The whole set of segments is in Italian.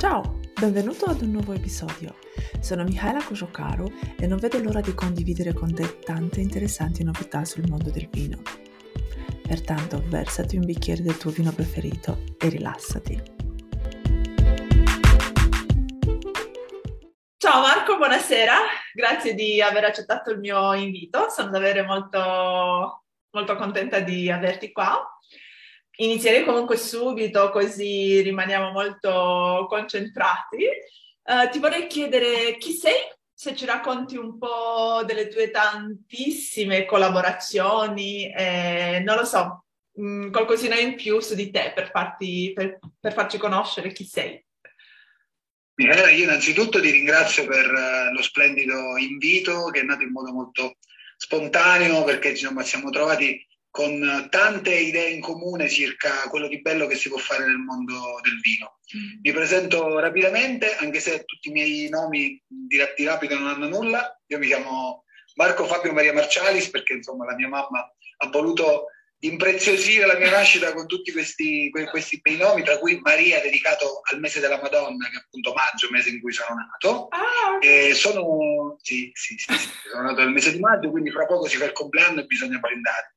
Ciao, benvenuto ad un nuovo episodio. Sono Michaela Kojokaro e non vedo l'ora di condividere con te tante interessanti novità sul mondo del vino. Pertanto, versati un bicchiere del tuo vino preferito e rilassati. Ciao Marco, buonasera, grazie di aver accettato il mio invito, sono davvero molto, molto contenta di averti qua. Inizierei comunque subito così rimaniamo molto concentrati. Uh, ti vorrei chiedere chi sei, se ci racconti un po' delle tue tantissime collaborazioni, eh, non lo so, mh, mm, qualcosina in più su di te per, farti, per, per farci conoscere chi sei. Michela, io innanzitutto ti ringrazio per uh, lo splendido invito che è nato in modo molto spontaneo perché insomma, siamo trovati con tante idee in comune circa quello di bello che si può fare nel mondo del vino. Mm. Mi presento rapidamente, anche se tutti i miei nomi di, di rapido non hanno nulla. Io mi chiamo Marco Fabio Maria Marcialis perché insomma la mia mamma ha voluto impreziosire la mia nascita con tutti questi, questi bei nomi, tra cui Maria dedicato al mese della Madonna, che è appunto maggio, mese in cui sono nato. Ah, okay. sono, sì, sì, sì, sì, sono nato nel mese di maggio, quindi fra poco si fa il compleanno e bisogna brindare.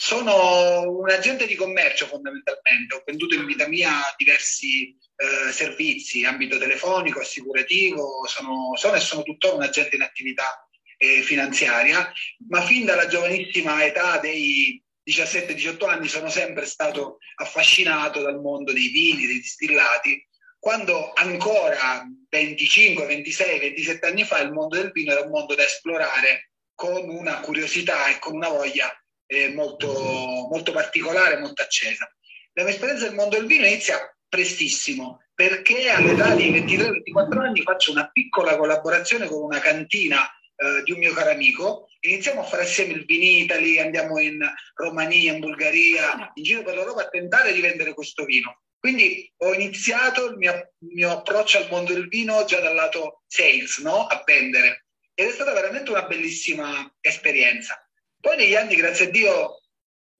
Sono un agente di commercio fondamentalmente, ho venduto in vita mia diversi eh, servizi, ambito telefonico, assicurativo, sono, sono e sono tuttora un agente in attività eh, finanziaria, ma fin dalla giovanissima età dei 17-18 anni sono sempre stato affascinato dal mondo dei vini, dei distillati, quando ancora 25, 26, 27 anni fa il mondo del vino era un mondo da esplorare con una curiosità e con una voglia eh, molto, molto particolare, molto accesa. La mia esperienza nel mondo del vino inizia prestissimo, perché all'età di 23-24 anni faccio una piccola collaborazione con una cantina eh, di un mio caro amico. Iniziamo a fare assieme il Vinitali, andiamo in Romania, in Bulgaria, in giro per l'Europa a tentare di vendere questo vino. Quindi ho iniziato il mio, mio approccio al mondo del vino già dal lato sales, no? a vendere. Ed è stata veramente una bellissima esperienza. Poi negli anni, grazie a Dio,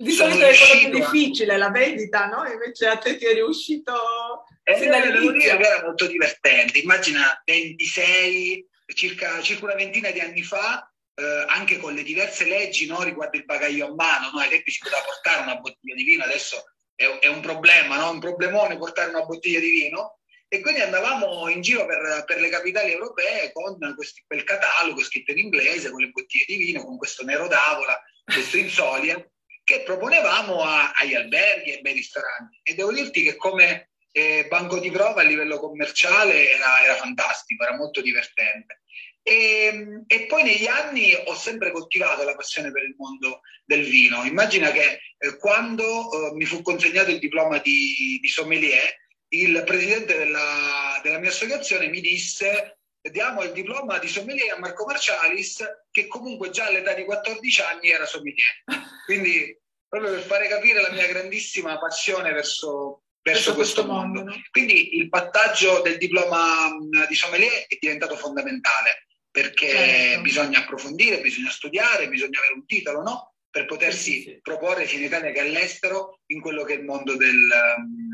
di solito è quello più difficile, la vendita, no? Invece a te ti è riuscito... Eh, devo dire che era molto divertente. Immagina 26, circa, circa una ventina di anni fa, eh, anche con le diverse leggi no, riguardo il bagaglio a mano, no? ai tempi si poteva portare una bottiglia di vino, adesso è, è un problema, no? un problemone portare una bottiglia di vino. E quindi andavamo in giro per, per le capitali europee con questi, quel catalogo scritto in inglese, con le bottiglie di vino, con questo nero d'avola, questo insolia, che proponevamo a, agli alberghi e ai bei ristoranti. E devo dirti che come eh, banco di prova a livello commerciale era, era fantastico, era molto divertente. E, e, poi negli anni ho sempre coltivato la passione per il mondo del vino. Immagina che eh, quando eh, mi fu consegnato il diploma di, di sommelier, il presidente della, della, mia associazione mi disse diamo il diploma di sommelier a Marco Marcialis che comunque già all'età di 14 anni era sommelier. Quindi proprio per fare capire la mia grandissima passione verso, verso questo, questo mondo. mondo. Quindi il pattaggio del diploma di sommelier è diventato fondamentale perché certo. bisogna approfondire, bisogna studiare, bisogna avere un titolo, no? Per potersi sì, sì. proporre sia in Italia che all'estero in quello che è il mondo del,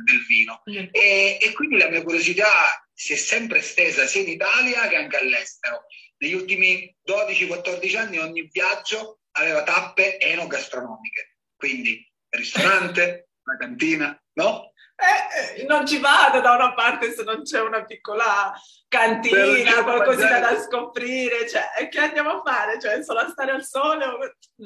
del vino. Mm. E, e, quindi la mia curiosità si è sempre estesa sia in Italia che anche all'estero. Negli ultimi 12-14 anni ogni viaggio aveva tappe enogastronomiche, quindi ristorante, una cantina, no? Eh, eh, non ci vado da una parte se non c'è una piccola cantina, qualcosina da scoprire, cioè, che andiamo a fare? Cioè, solo a stare al sole,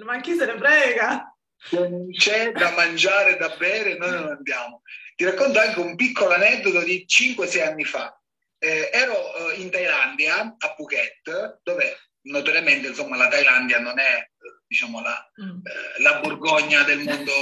ma chi se ne frega? Non c'è da mangiare, da bere, noi non andiamo. Ti racconto anche un piccolo aneddoto di 5-6 anni fa. Eh, ero eh, in Thailandia, a Phuket, dove notoriamente insomma, la Thailandia non è diciamo, la, mm. eh, la Borgogna del mondo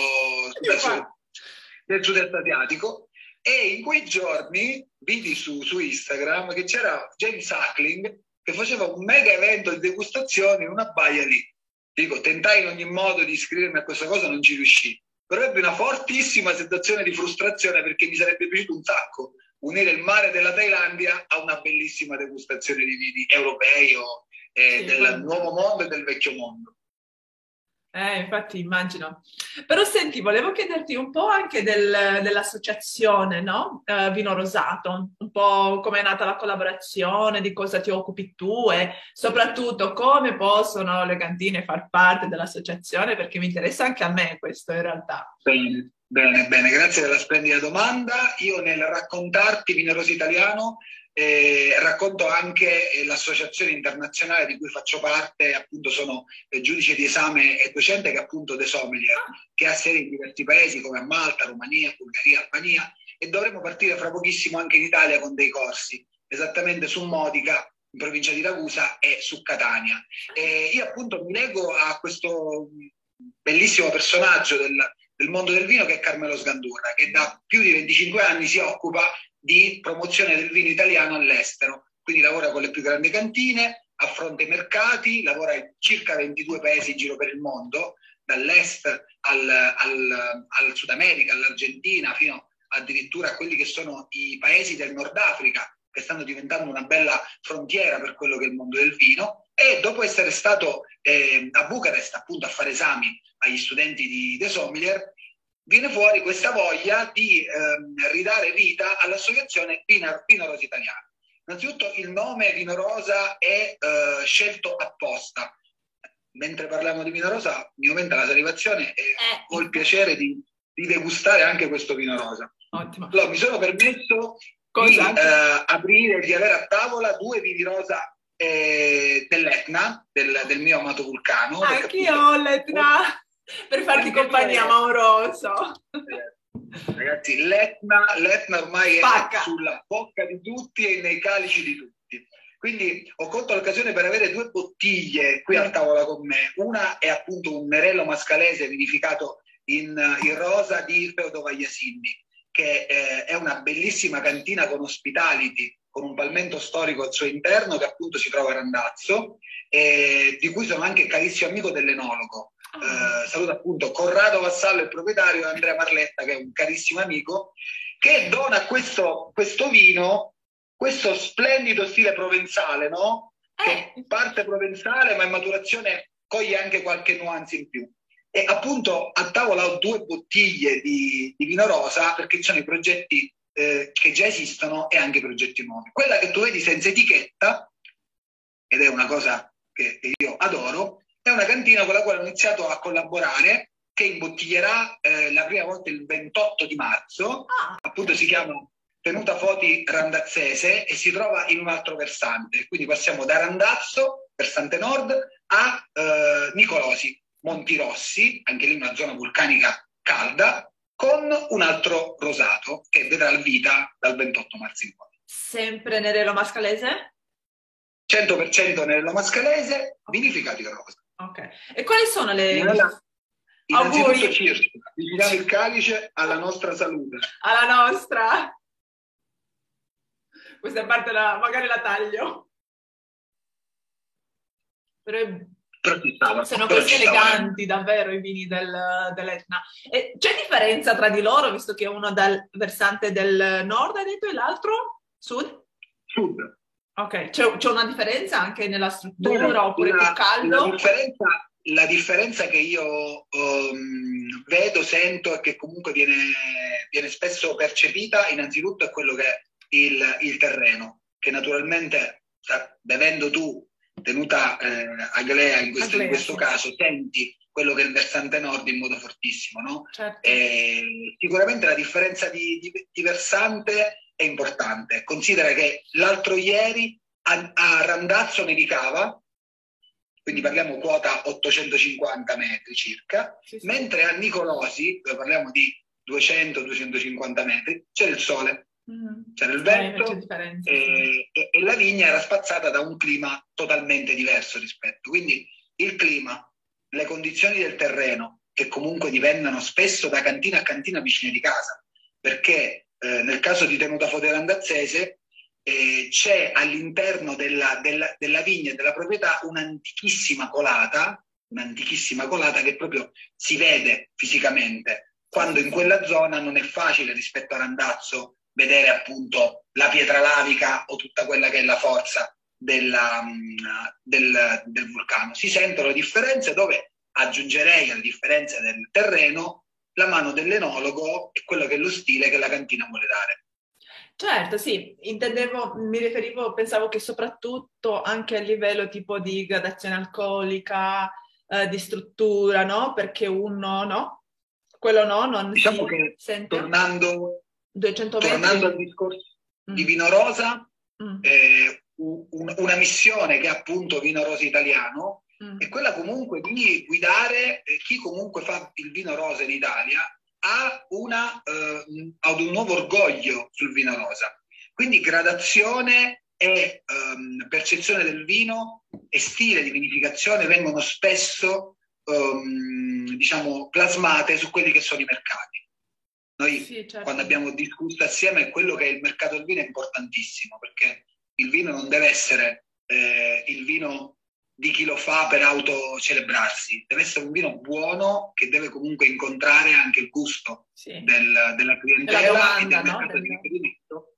del sud-est asiatico e in quei giorni vidi su, su Instagram che c'era James Suckling che faceva un mega evento di degustazione in una baia lì. Dico, tentai in ogni modo di iscrivermi a questa cosa, non ci riuscì. Però ebbi una fortissima sensazione di frustrazione perché mi sarebbe piaciuto un sacco unire il mare della Thailandia a una bellissima degustazione di vini europei o eh, sì, del nuovo mondo e del vecchio mondo. Eh, infatti immagino. Però senti, volevo chiederti un po' anche del, dell'associazione, no? Uh, Vino Rosato, un po' come è nata la collaborazione, di cosa ti occupi tu e soprattutto come possono le cantine far parte dell'associazione, perché mi interessa anche a me questo in realtà. Bene, bene, bene, grazie della splendida domanda. Io nel raccontarti Vino Rosa Italiano eh, racconto anche eh, l'associazione internazionale di cui faccio parte, appunto sono eh, giudice di esame e docente che è appunto De Sommelier, che ha sede in diversi paesi come Malta, Romania, Bulgaria, Albania e dovremo partire fra pochissimo anche in Italia con dei corsi, esattamente su Modica in provincia di Ragusa e su Catania. Io appunto mi leggo a questo bellissimo personaggio del, del mondo del vino che è Carmelo Sgandurra, che da più di 25 anni si occupa di promozione del vino italiano all'estero. Quindi lavora con le più grandi cantine, affronta i mercati, lavora in circa 22 paesi in giro per il mondo, dall'est al, al, al Sud America, all'Argentina, fino addirittura a quelli che sono i paesi del Nord Africa, che stanno diventando una bella frontiera per quello che è il mondo del vino. E dopo essere stato eh, a Bucarest appunto a fare esami agli studenti di De Sommelier, viene fuori questa voglia di ehm, ridare vita all'associazione Vino, Vino Rosa Italiana. Innanzitutto il nome Vino Rosa è eh, scelto apposta. Mentre parliamo di Vino Rosa mi aumenta la salivazione e eh. ho il piacere di, di, degustare anche questo Vino Rosa. Ottimo. Allora, mi sono permesso Cosa? di eh, aprire, di avere a tavola due vini rosa eh, dell'Etna, del, del, mio amato vulcano. Anch'io ho l'Etna per farti compagnia amoroso. Ragazzi, l'Etna, l'Etna ormai Spacca. è sulla bocca di tutti e nei calici di tutti. Quindi ho colto l'occasione per avere due bottiglie qui a tavola con me. Una è appunto un merello mascalese vinificato in, in rosa di Feudo Vagliasini, che eh, è una bellissima cantina con ospitality, con un palmento storico al suo interno che appunto si trova a Randazzo, e di cui sono anche carissimo amico dell'enologo. Eh, saluto appunto Corrado Vassallo, il proprietario, e Andrea Marletta, che è un carissimo amico, che dona questo, questo vino, questo splendido stile provenzale, no? Che eh. parte provenzale, ma in maturazione coglie anche qualche nuance in più. E appunto a tavola ho due bottiglie di, di vino rosa perché ci sono i progetti eh, che già esistono e anche i progetti nuovi. Quella che tu vedi senza etichetta, ed è una cosa che io adoro, è una cantina con la quale ho iniziato a collaborare che imbottiglierà eh, la prima volta il 28 di marzo, ah. appunto si chiama Tenuta Foti Randazzese e si trova in un altro versante, quindi passiamo da Randazzo, versante nord, a eh, Nicolosi, Montirossi, anche lì una zona vulcanica calda, con un altro rosato che vedrà il vita dal 28 marzo in poi. Sempre Nerello Mascalese? 100% Nerello Mascalese, vinificato in rosa. Ok. E quali sono le... Nella... Innanzitutto Circe, viciniamo il calice alla nostra salute. Alla nostra. Questa parte la, magari la taglio. Però è... Sono così eleganti davvero i vini del, dell'Etna. E c'è differenza tra di loro, visto che uno dal versante del nord, hai detto, e l'altro sud? Sud. Ok, c'è, c'è, una differenza anche nella struttura no, oppure la, più caldo? La differenza, la differenza che io um, vedo, sento e che comunque viene, viene, spesso percepita innanzitutto è quello che è il, il terreno, che naturalmente bevendo tu tenuta eh, Aglea in questo, in questo caso, senti quello che è il versante nord in modo fortissimo, no? Certo. sicuramente la differenza di, di, di versante è importante. Considera che l'altro ieri a, a Randazzo nevicava, quindi parliamo quota 850 metri circa, sì, sì. mentre a Nicolosi, dove parliamo di 200-250 metri, c'era il sole, mm. c'era il vento eh, e, e, e, la vigna era spazzata da un clima totalmente diverso rispetto. Quindi il clima, le condizioni del terreno, che comunque dipendono spesso da cantina a cantina vicine di casa, perché eh, nel caso di Tenuta Foderandazzese eh, c'è all'interno della, della, della vigna e della proprietà un'antichissima colata, un'antichissima colata che proprio si vede fisicamente, quando in quella zona non è facile rispetto a Randazzo vedere appunto la pietra lavica o tutta quella che è la forza della, mm, del, del vulcano. Si sentono differenze dove aggiungerei, a differenza del terreno, la mano dell'enologo e quello che è lo stile che la cantina vuole dare. Certo, sì, intendevo, mi riferivo, pensavo che soprattutto anche a livello tipo di gradazione alcolica, eh, di struttura, no? Perché uno, no? Quello no, non diciamo che sente. Tornando, 220. tornando al discorso mm. di Vino Rosa, mm. eh, un, una missione che è appunto Vino Rosa italiano mm. è quella comunque di guidare eh, chi comunque fa il vino rosa in Italia ha, una, eh, ad un nuovo orgoglio sul vino rosa. Quindi gradazione e ehm, percezione del vino e stile di vinificazione vengono spesso ehm, diciamo, plasmate su quelli che sono i mercati. Noi sì, certo. quando abbiamo discusso assieme quello che è il mercato del vino è importantissimo perché il vino non deve essere eh, il vino di chi lo fa per autocelebrarsi. Deve essere un vino buono che deve comunque incontrare anche il gusto sì. del, della clientela domanda, e del mercato no? di riferimento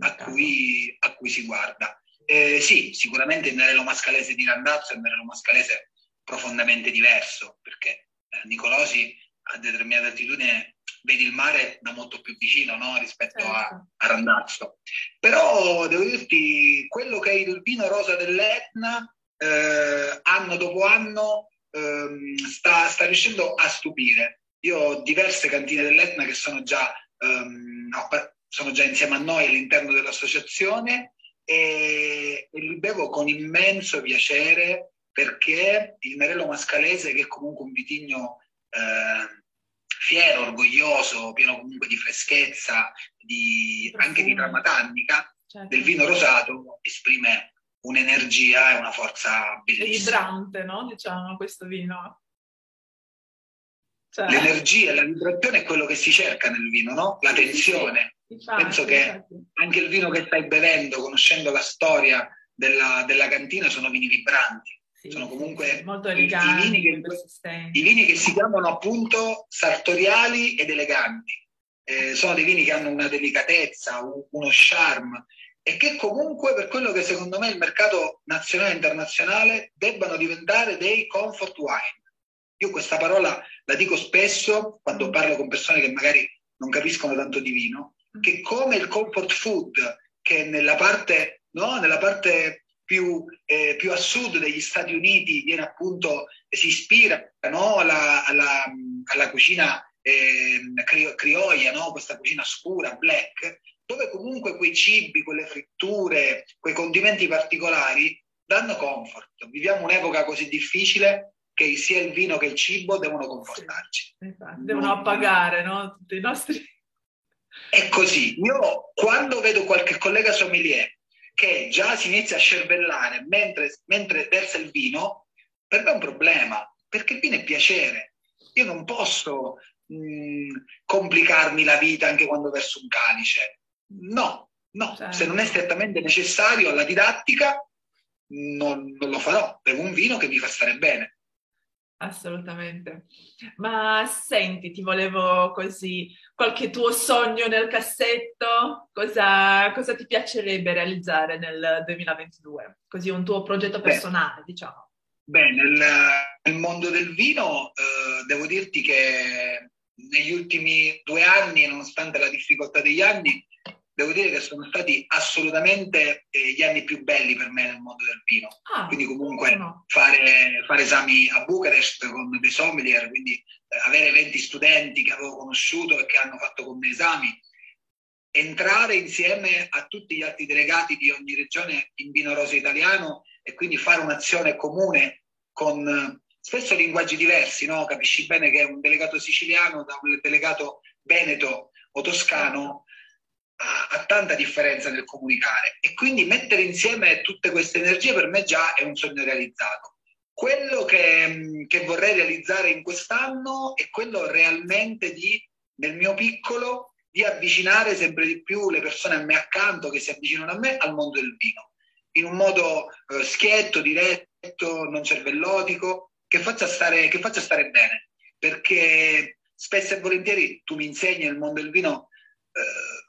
a cui, a cui, si guarda. Eh, sì, sicuramente il Nerello Mascalese di Randazzo è un Nerello Mascalese profondamente diverso, perché eh, Nicolosi a determinate altitudini vedi il mare da molto più vicino no? rispetto certo. a, a, Randazzo. Però devo dirti, quello che è il vino rosa dell'Etna eh, anno dopo anno ehm, sta, sta, riuscendo a stupire. Io ho diverse cantine dell'Etna che sono già, ehm, no, sono già insieme a noi all'interno dell'associazione e, e li bevo con immenso piacere perché il Merello Mascalese, che è comunque un vitigno eh, fiero, orgoglioso, pieno comunque di freschezza, di, anche di trama tannica, certo. del vino rosato, esprime un'energia e una forza bellissima. Vibrante, no? Diciamo, questo vino. Cioè... L'energia e la vibrazione è quello che si cerca nel vino, no? La tensione. Sì, sì. Penso che infatti. anche il vino che stai bevendo, conoscendo la storia della, della cantina, sono vini vibranti. Sì, sono comunque molto eleganti, i, vini che, i vini che si chiamano appunto sartoriali ed eleganti. Eh, sono dei vini che hanno una delicatezza, uno charme e che comunque per quello che secondo me il mercato nazionale e internazionale debbano diventare dei comfort wine. Io questa parola la dico spesso quando parlo con persone che magari non capiscono tanto di vino, che come il comfort food che nella parte, no, nella parte più, eh, più, a sud degli Stati Uniti viene appunto, si ispira no, alla, alla, alla, cucina eh, crioia, no? questa cucina scura, black, dove comunque quei cibi, quelle fritture, quei condimenti particolari danno comfort. Viviamo un'epoca così difficile che sia il vino che il cibo devono confortarci. Sì, devono appagare no? tutti i nostri... È così. Io quando vedo qualche collega sommelier che già si inizia a scervellare mentre, mentre versa il vino, per me è un problema, perché il vino è piacere. Io non posso mh, complicarmi la vita anche quando verso un calice. No, no, certo. se non è strettamente necessario alla didattica, non, non lo farò. Bevo un vino che mi fa stare bene. Assolutamente. Ma senti, ti volevo così, qualche tuo sogno nel cassetto? Cosa, cosa ti piacerebbe realizzare nel 2022? Così un tuo progetto personale, Beh. diciamo. Beh, nel, nel, mondo del vino eh, devo dirti che negli ultimi due anni, nonostante la difficoltà degli anni, devo dire che sono stati assolutamente eh, gli anni più belli per me nel mondo del vino. Ah, quindi comunque no. fare, fare, esami a Bucarest con dei sommelier, quindi eh, avere 20 studenti che avevo conosciuto e che hanno fatto con me esami, entrare insieme a tutti gli altri delegati di ogni regione in vino rosa italiano e quindi fare un'azione comune con eh, spesso linguaggi diversi, no? capisci bene che un delegato siciliano da un delegato veneto o toscano ha, tanta differenza nel comunicare e quindi mettere insieme tutte queste energie per me già è un sogno realizzato. Quello che, che vorrei realizzare in quest'anno è quello realmente di, nel mio piccolo, di avvicinare sempre di più le persone a me accanto, che si avvicinano a me, al mondo del vino, in un modo eh, schietto, diretto, non cervellotico, che faccia, stare, che faccia stare bene. Perché spesso e volentieri tu mi insegni nel mondo del vino eh,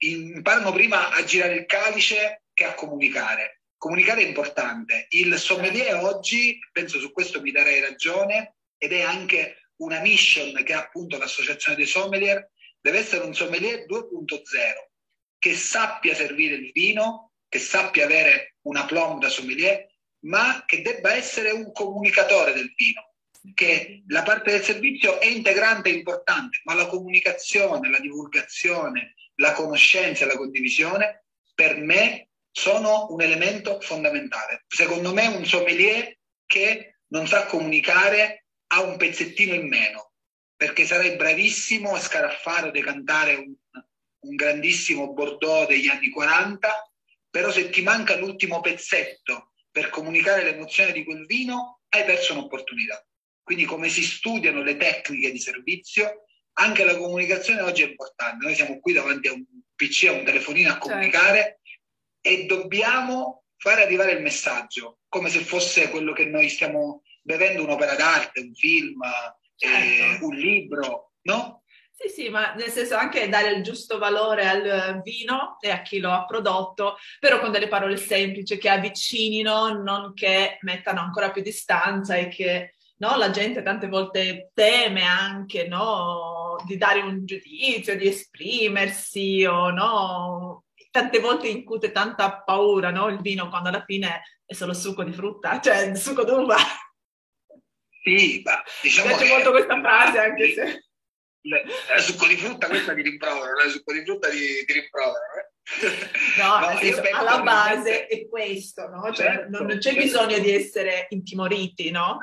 imparano prima a girare il calice che a comunicare. comunicare è importante. Il sommelier oggi, penso su questo mi darei ragione, ed è anche una mission che ha appunto l'associazione dei sommelier, deve essere un sommelier 2.0 che sappia servire il vino, che sappia avere una plomb da sommelier, ma che debba essere un comunicatore del vino, che la parte del servizio è integrante e importante, ma la comunicazione, la divulgazione, la conoscenza e la condivisione per me sono un elemento fondamentale. Secondo me un sommelier che non sa comunicare ha un pezzettino in meno, perché sarei bravissimo a scaraffare o decantare un, un grandissimo Bordeaux degli anni 40, però se ti manca l'ultimo pezzetto per comunicare l'emozione di quel vino, hai perso un'opportunità. Quindi come si studiano le tecniche di servizio, anche la comunicazione oggi è importante. Noi siamo qui davanti a un PC, a un telefonino a certo. comunicare certo. e dobbiamo fare arrivare il messaggio come se fosse quello che noi stiamo bevendo un'opera d'arte, un film, eh, certo. eh, un libro, no? Sì, sì, ma nel senso anche dare il giusto valore al vino e a chi lo ha prodotto, però con delle parole semplici che avvicinino, non che mettano ancora più distanza e che no, la gente tante volte teme anche no, di dare un giudizio, di esprimersi o no, tante volte incute tanta paura no, il vino quando alla fine è solo succo di frutta, cioè succo d'uva. Sì, ma diciamo Mi piace che... molto questa frase anche se... È succo di frutta questa di rimprovero, non è succo di frutta di, di rimprovero. Eh? No, no senso, alla base è questo, no? Cioè, certo, non, non, c'è certo. bisogno di essere intimoriti, no?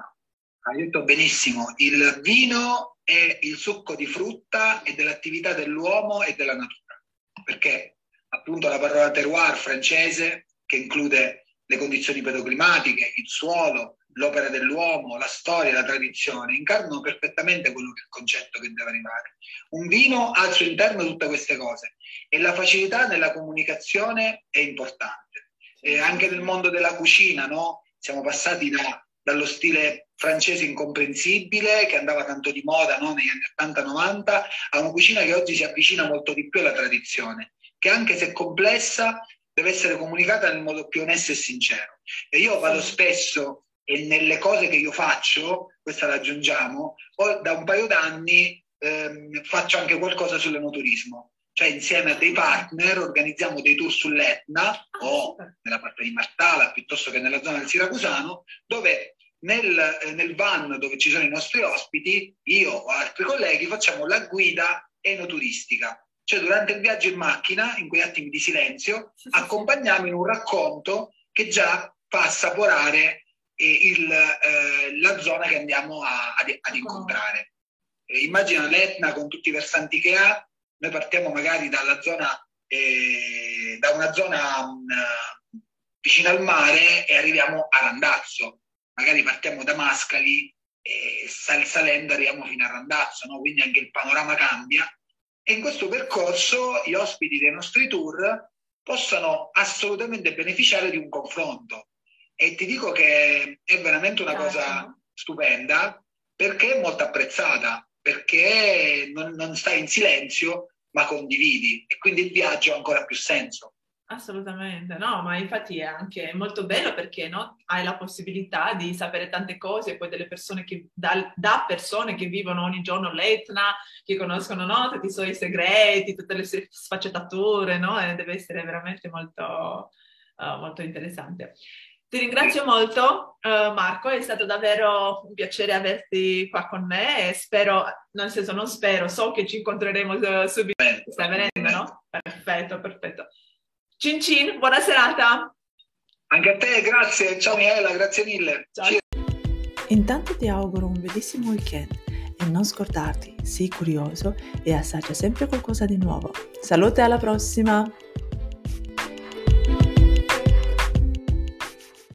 Hai detto benissimo, il vino è il succo di frutta e dell'attività dell'uomo e della natura, perché appunto la parola terroir francese, che include le condizioni pedoclimatiche, il suolo, l'opera dell'uomo, la storia, la tradizione, incarnano perfettamente quello che è il concetto che deve arrivare. Un vino ha al suo interno tutte queste cose e la facilità nella comunicazione è importante. E anche nel mondo della cucina, no? siamo passati da, dallo stile francese incomprensibile che andava tanto di moda no? negli anni 80-90 a una cucina che oggi si avvicina molto di più alla tradizione, che anche se complessa deve essere comunicata nel modo più onesto e sincero. E io vado spesso e nelle cose che io faccio, questa la aggiungiamo, da un paio d'anni ehm, faccio anche qualcosa sull'enoturismo. Cioè insieme a dei partner organizziamo dei tour sull'Etna ah, o nella parte di Martala piuttosto che nella zona del Siracusano, dove nel, eh, nel van dove ci sono i nostri ospiti, io o altri colleghi facciamo la guida enoturistica. Cioè durante il viaggio in macchina, in quei attimi di silenzio, accompagniamo in un racconto che già fa assaporare il, eh, la zona che andiamo a, ad, ad, incontrare. Eh, immagina l'Etna con tutti i versanti che ha, noi partiamo magari dalla zona, eh, da una zona mh, mm, vicino al mare e arriviamo a Randazzo, magari partiamo da Mascali e sal- salendo arriviamo fino a Randazzo, no? quindi anche il panorama cambia. E in questo percorso gli ospiti dei nostri tour possano assolutamente beneficiare di un confronto e ti dico che è veramente una cosa stupenda perché è molto apprezzata, perché non, non stai in silenzio ma condividi e quindi il viaggio ha ancora più senso. Assolutamente, no, ma infatti è anche molto bello perché no, hai la possibilità di sapere tante cose, poi delle persone che, da, da persone che vivono ogni giorno l'Etna, che conoscono no, tutti i suoi segreti, tutte le sue sfaccettature, no? E deve essere veramente molto, uh, molto interessante. Ti ringrazio molto uh, Marco, è stato davvero un piacere averti qua con me e spero, nel senso non spero, so che ci incontreremo uh, subito. Stai venendo, no? Perfetto, perfetto. Cin cin, buona serata. Anche a te, grazie. Ciao Miela, grazie mille. Ciao. Intanto ti auguro un bellissimo weekend e non scordarti, sii curioso e assaggia sempre qualcosa di nuovo. Salute alla prossima!